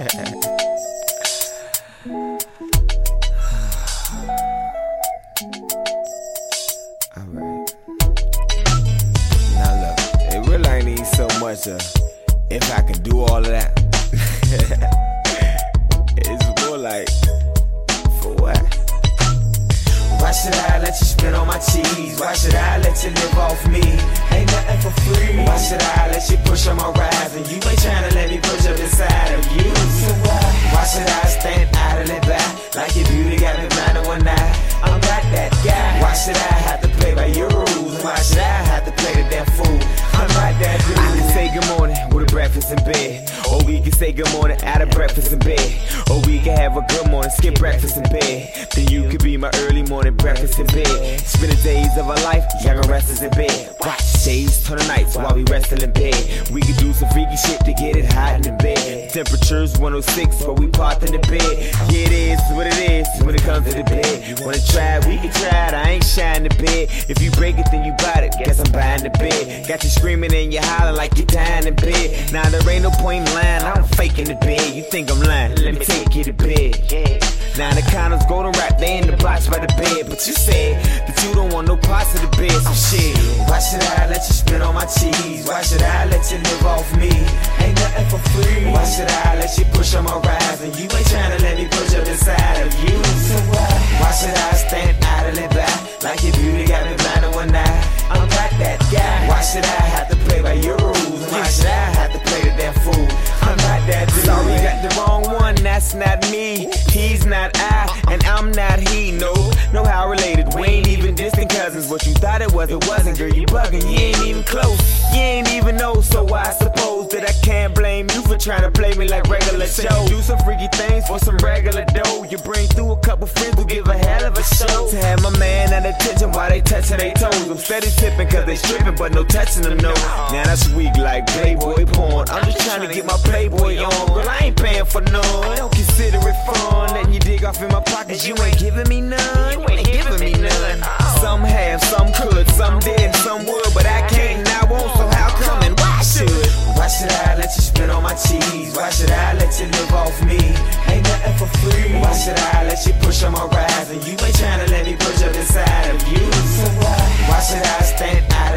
Alright. Now look, it really ain't even so much of if I can do all of that. it's more like, for what? Why should I let you spit on my cheese? Why should I let you live off me? Ain't nothing for free. Why should I let you push on my rise? And you ain't tryna let in bed. Or we can say good morning out of breakfast in bed. Or we can have a good morning, skip breakfast in bed. Then you could be my early morning breakfast in bed. Spend the days of our life, younger resters in bed. Watch days turn to nights while we resting in bed. We can do some freaky shit to get it hot in the bed. Temperature's 106, but we parked in the bed. Yeah, it is what it is when it comes to the bed. Wanna try, we can try it. I ain't shying the bed. If you break it, then you bite it. Guess I'm buying the bed. Got you screaming and you hollering like you're dying in bed. Now there ain't no point in lying. I'm faking the bed. You think I'm lying? Let me take you to bed. Now the condoms go to rap, they in the box by the bed. But you said that you don't want no parts of the bed, so shit. Why should I let you spit on my cheese? Why should I let you live off me? Ain't nothing for free. Why should I let you push on my rise? And you ain't No, no how related. We ain't even distant cousins. What you thought it was, it wasn't, girl. You bugging, you ain't even close. You ain't even know, so I suppose that I can't blame you for trying to play me like regular Joe. Do some freaky things for some regular dough. You bring through a couple friends who give a hell of a show. To have my man touching their toes. I'm steady tipping cause they stripping, but no touching them, no. Now that's weak like Playboy porn. I'm just trying to get my Playboy on. Girl, I ain't paying for none. I Don't consider it fun. Letting you dig off in my pockets. You ain't giving me none. You ain't giving me none. Some have, some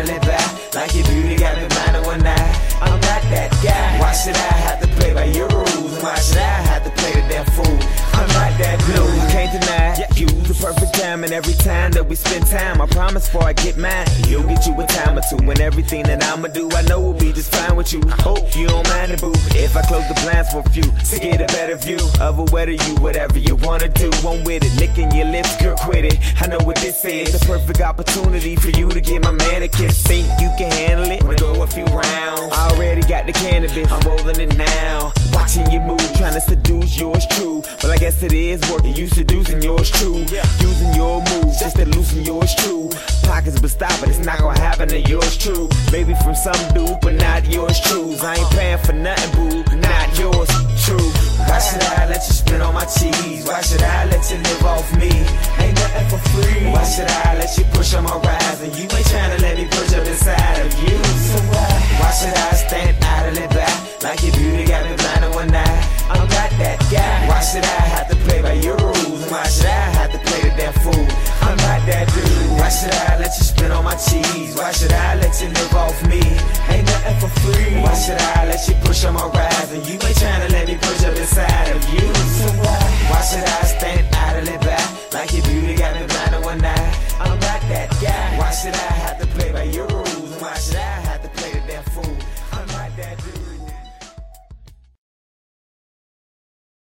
back? Like your beauty got me blind in one eye. I'm not that guy. Why should I and every time that we spend time, I promise before I get mine, you'll get you a time or two. And everything that I'ma do, I know will be just fine with you. Hope you don't mind it, boo. If I close the blinds for a few to get a better view of a whether you whatever you wanna do, I'm with it. Licking your lips, girl, quit it. I know what this is. The perfect opportunity for you to get my man a kiss. Think you can handle it? Wanna go a few rounds? Got the cannabis, I'm rolling it now. Watching you move, trying to seduce yours true. Well, I guess it is working. You seducing yours true. Using your moves just to loosen yours true. Pockets but stop it, it's not gonna happen to yours true. Maybe from some dude, but not yours true. I ain't paying for nothing, boo. Not yours true. Why should I let you spit on my cheese? Why should I let you live off me? Ain't nothing for free. Why should I let you push on my